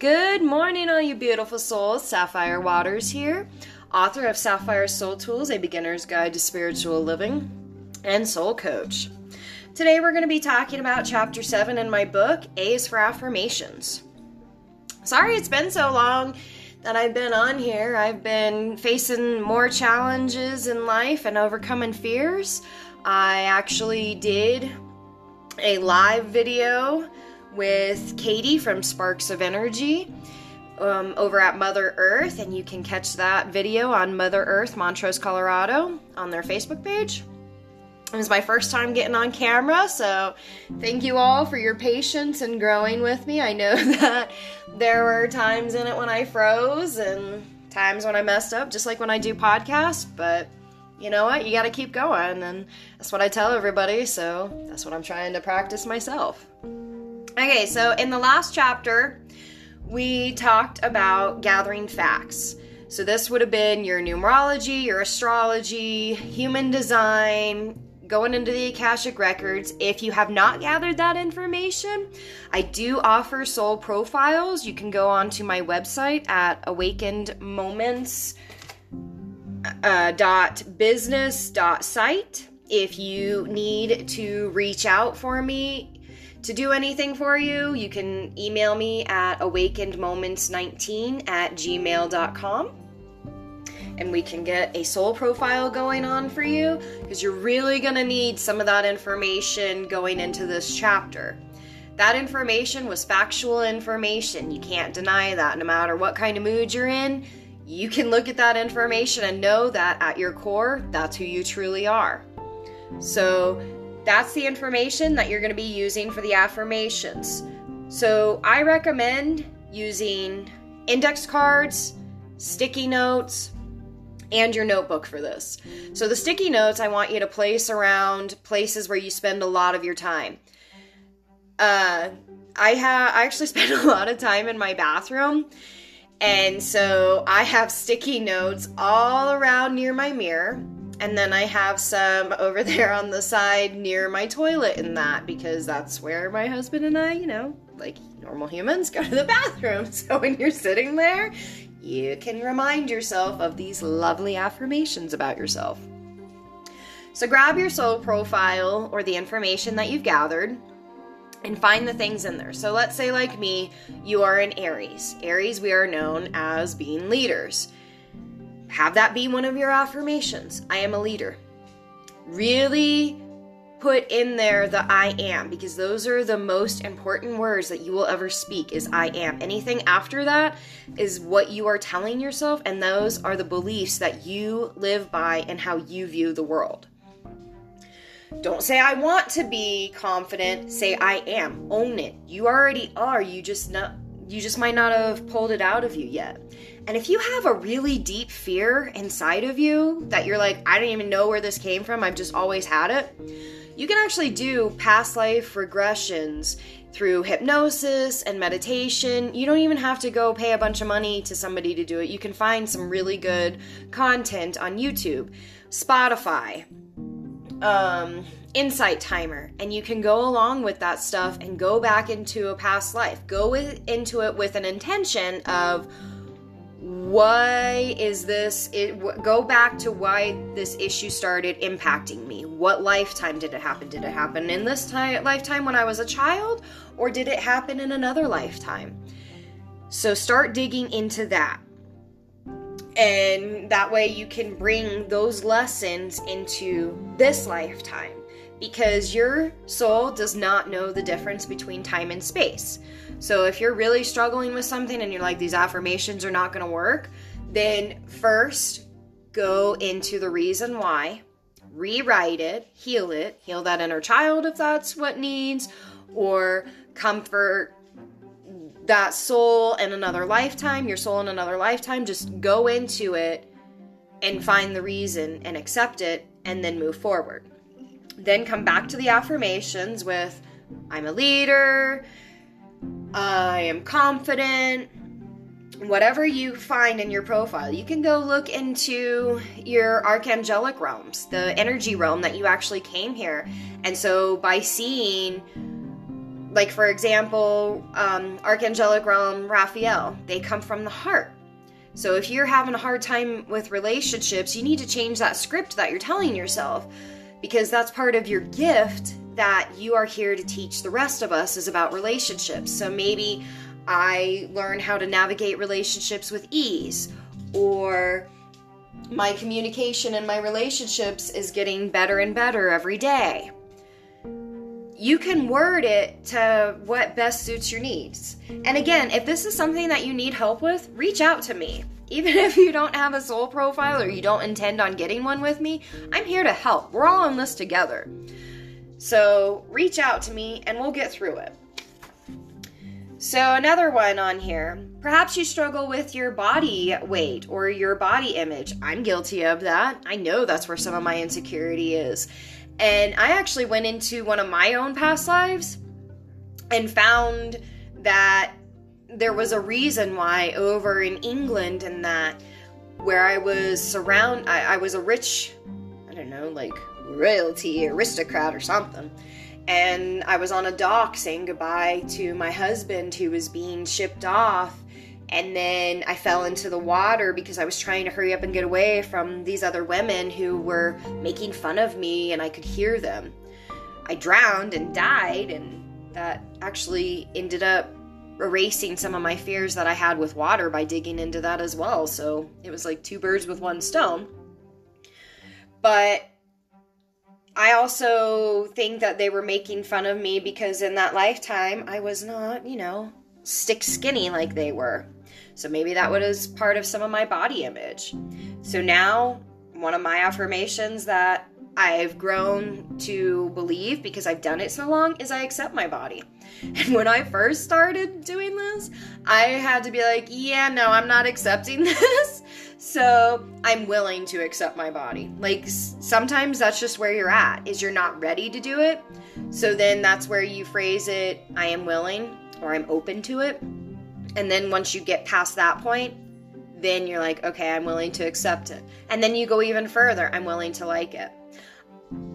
Good morning, all you beautiful souls. Sapphire Waters here, author of Sapphire Soul Tools, a beginner's guide to spiritual living, and soul coach. Today, we're going to be talking about chapter 7 in my book, A's for Affirmations. Sorry it's been so long that I've been on here. I've been facing more challenges in life and overcoming fears. I actually did a live video with Katie from Sparks of Energy um, over at Mother Earth, and you can catch that video on Mother Earth, Montrose, Colorado, on their Facebook page. It was my first time getting on camera, so thank you all for your patience and growing with me. I know that there were times in it when I froze and times when I messed up, just like when I do podcasts, but you know what? You got to keep going, and that's what I tell everybody, so that's what I'm trying to practice myself. Okay, so in the last chapter, we talked about gathering facts. So this would have been your numerology, your astrology, human design, going into the Akashic Records. If you have not gathered that information, I do offer soul profiles. You can go onto my website at awakened moments uh, if you need to reach out for me to do anything for you, you can email me at awakenedmoments19 at gmail.com and we can get a soul profile going on for you because you're really going to need some of that information going into this chapter. That information was factual information. You can't deny that. No matter what kind of mood you're in, you can look at that information and know that at your core, that's who you truly are. So, that's the information that you're going to be using for the affirmations. So I recommend using index cards, sticky notes, and your notebook for this. So the sticky notes I want you to place around places where you spend a lot of your time. Uh, I have I actually spend a lot of time in my bathroom. And so I have sticky notes all around near my mirror and then I have some over there on the side near my toilet in that because that's where my husband and I, you know, like normal humans, go to the bathroom. So when you're sitting there, you can remind yourself of these lovely affirmations about yourself. So grab your soul profile or the information that you've gathered and find the things in there. So let's say, like me, you are an Aries. Aries, we are known as being leaders. Have that be one of your affirmations. I am a leader. Really put in there the I am because those are the most important words that you will ever speak is I am. Anything after that is what you are telling yourself and those are the beliefs that you live by and how you view the world. Don't say I want to be confident, say I am. Own it. You already are. You just not you just might not have pulled it out of you yet. And if you have a really deep fear inside of you that you're like, I don't even know where this came from, I've just always had it, you can actually do past life regressions through hypnosis and meditation. You don't even have to go pay a bunch of money to somebody to do it. You can find some really good content on YouTube, Spotify, um, Insight Timer, and you can go along with that stuff and go back into a past life. Go with, into it with an intention of why is this it go back to why this issue started impacting me. What lifetime did it happen? Did it happen in this time, lifetime when i was a child? Or did it happen in another lifetime? So start digging into that and that way you can bring those lessons into this lifetime because your soul does not know the difference between time and space. So if you're really struggling with something and you're like, these affirmations are not going to work, then first go into the reason why, rewrite it, heal it, heal that inner child if that's what needs, or comfort that soul in another lifetime, your soul in another lifetime. Just go into it and find the reason and accept it and then move forward. Then come back to the affirmations with I'm a leader, I am confident, whatever you find in your profile. You can go look into your archangelic realms, the energy realm that you actually came here. And so by seeing like for example, um, Archangelic Realm Raphael, they come from the heart. So if you're having a hard time with relationships, you need to change that script that you're telling yourself because that's part of your gift that you are here to teach the rest of us is about relationships. So maybe I learn how to navigate relationships with ease or my communication and my relationships is getting better and better every day you can word it to what best suits your needs. And again, if this is something that you need help with, reach out to me. Even if you don't have a soul profile or you don't intend on getting one with me, I'm here to help. We're all in this together. So reach out to me and we'll get through it. So, another one on here. Perhaps you struggle with your body weight or your body image. I'm guilty of that. I know that's where some of my insecurity is. And I actually went into one of my own past lives and found that there was a reason why over in England and that where I was surround I, I was a rich I don't know, like royalty aristocrat or something. And I was on a dock saying goodbye to my husband who was being shipped off and then I fell into the water because I was trying to hurry up and get away from these other women who were making fun of me and I could hear them. I drowned and died, and that actually ended up erasing some of my fears that I had with water by digging into that as well. So it was like two birds with one stone. But I also think that they were making fun of me because in that lifetime I was not, you know, stick skinny like they were. So maybe that mm. was part of some of my body image. So now, one of my affirmations that I've grown to believe because I've done it so long is I accept my body. And when I first started doing this, I had to be like, yeah, no, I'm not accepting this. So I'm willing to accept my body. Like sometimes that's just where you're at, is you're not ready to do it. So then that's where you phrase it, I am willing or I'm open to it. And then once you get past that point, then you're like, okay, I'm willing to accept it. And then you go even further, I'm willing to like it.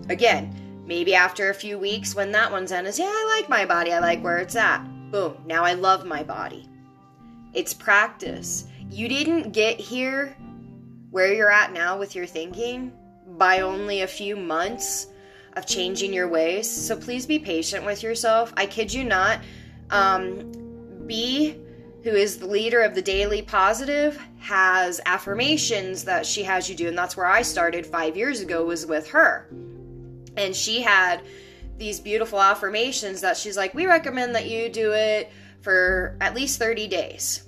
Again, maybe after a few weeks when that one's in is, yeah, I like my body, I like where it's at. Boom, now I love my body. It's practice. You didn't get here where you're at now with your thinking by only a few months of changing your ways. So please be patient with yourself. I kid you not. Um, be who is the leader of the Daily Positive, has affirmations that she has you do, and that's where I started five years ago, was with her. And she had these beautiful affirmations that she's like, We recommend that you do it for at least 30 days.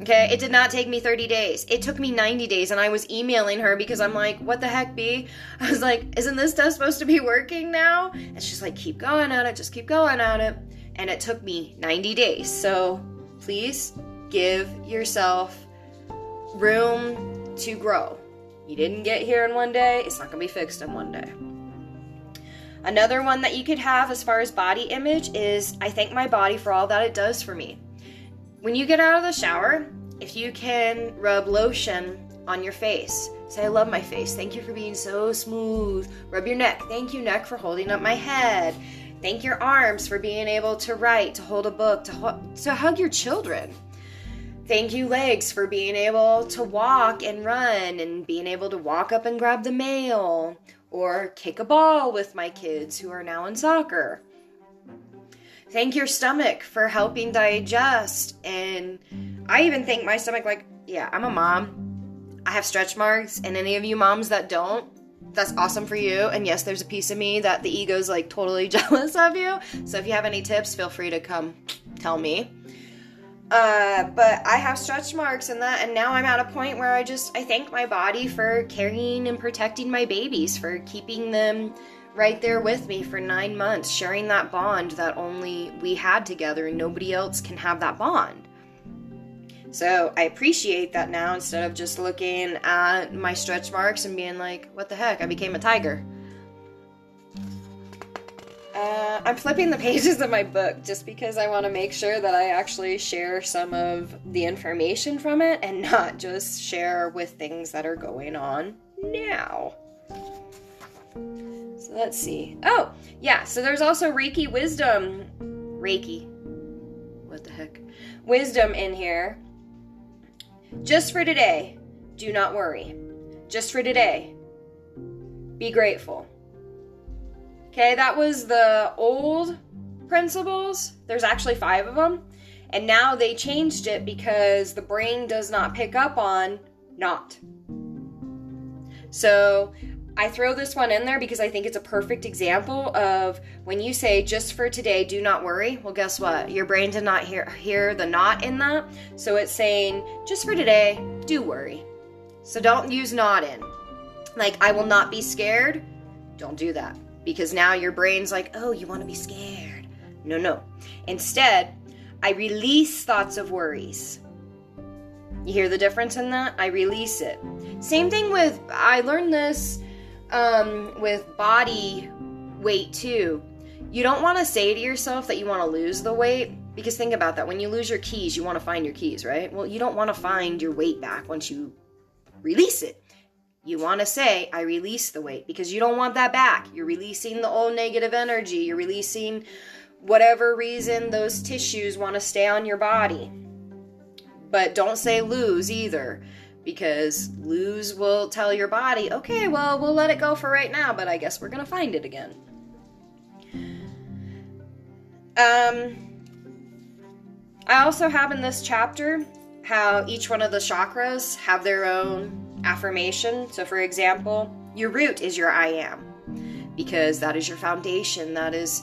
Okay, it did not take me 30 days. It took me 90 days, and I was emailing her because I'm like, what the heck, B? I was like, isn't this stuff supposed to be working now? And she's like, keep going at it, just keep going at it. And it took me 90 days. So please give yourself room to grow. You didn't get here in one day, it's not going to be fixed in one day. Another one that you could have as far as body image is I thank my body for all that it does for me. When you get out of the shower, if you can rub lotion on your face, say, I love my face. Thank you for being so smooth. Rub your neck. Thank you, neck, for holding up my head. Thank your arms for being able to write, to hold a book, to, ho- to hug your children. Thank you, legs, for being able to walk and run and being able to walk up and grab the mail or kick a ball with my kids who are now in soccer. Thank your stomach for helping digest. And I even thank my stomach, like, yeah, I'm a mom. I have stretch marks, and any of you moms that don't, that's awesome for you. And yes, there's a piece of me that the ego's like totally jealous of you. So if you have any tips, feel free to come tell me. Uh, but I have stretch marks and that, and now I'm at a point where I just I thank my body for carrying and protecting my babies, for keeping them right there with me for nine months, sharing that bond that only we had together, and nobody else can have that bond. So I appreciate that now instead of just looking at my stretch marks and being like, what the heck, I became a tiger. Uh, I'm flipping the pages of my book just because I want to make sure that I actually share some of the information from it and not just share with things that are going on now. So let's see. Oh, yeah, so there's also Reiki Wisdom Reiki. What the heck? Wisdom in here. Just for today, do not worry. Just for today, be grateful. Okay, that was the old principles. There's actually five of them. And now they changed it because the brain does not pick up on not. So I throw this one in there because I think it's a perfect example of when you say just for today, do not worry. Well, guess what? Your brain did not hear, hear the not in that. So it's saying just for today, do worry. So don't use not in. Like, I will not be scared. Don't do that because now your brain's like, oh, you want to be scared. No, no. Instead, I release thoughts of worries. You hear the difference in that? I release it. Same thing with, I learned this um, with body weight too. You don't want to say to yourself that you want to lose the weight because think about that. When you lose your keys, you want to find your keys, right? Well, you don't want to find your weight back once you release it. You want to say, I release the weight because you don't want that back. You're releasing the old negative energy. You're releasing whatever reason those tissues want to stay on your body. But don't say lose either because lose will tell your body, okay, well, we'll let it go for right now, but I guess we're going to find it again. Um, I also have in this chapter how each one of the chakras have their own affirmation. So, for example, your root is your I am because that is your foundation. That is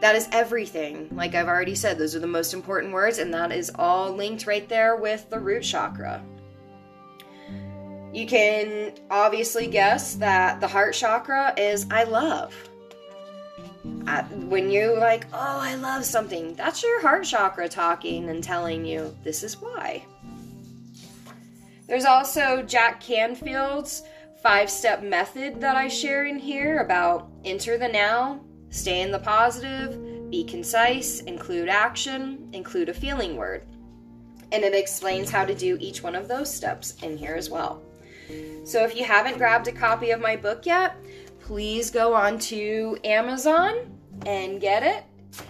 that is everything. Like I've already said, those are the most important words, and that is all linked right there with the root chakra. You can obviously guess that the heart chakra is I love. when you like, oh, I love something, that's your heart chakra talking and telling you this is why. There's also Jack Canfield's five step method that I share in here about enter the now, stay in the positive, be concise, include action, include a feeling word. And it explains how to do each one of those steps in here as well. So if you haven't grabbed a copy of my book yet, please go on to Amazon and get it.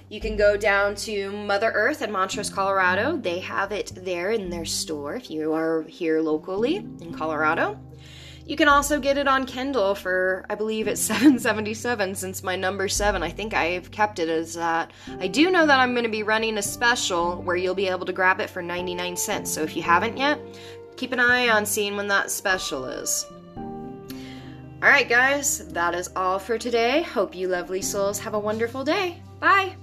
You can go down to Mother Earth in Montrose, Colorado. They have it there in their store if you are here locally in Colorado. You can also get it on Kindle for I believe it's 777 since my number 7. I think I've kept it as that. I do know that I'm going to be running a special where you'll be able to grab it for 99 cents. So if you haven't yet, keep an eye on seeing when that special is. Alright, guys, that is all for today. Hope you lovely souls have a wonderful day. Bye!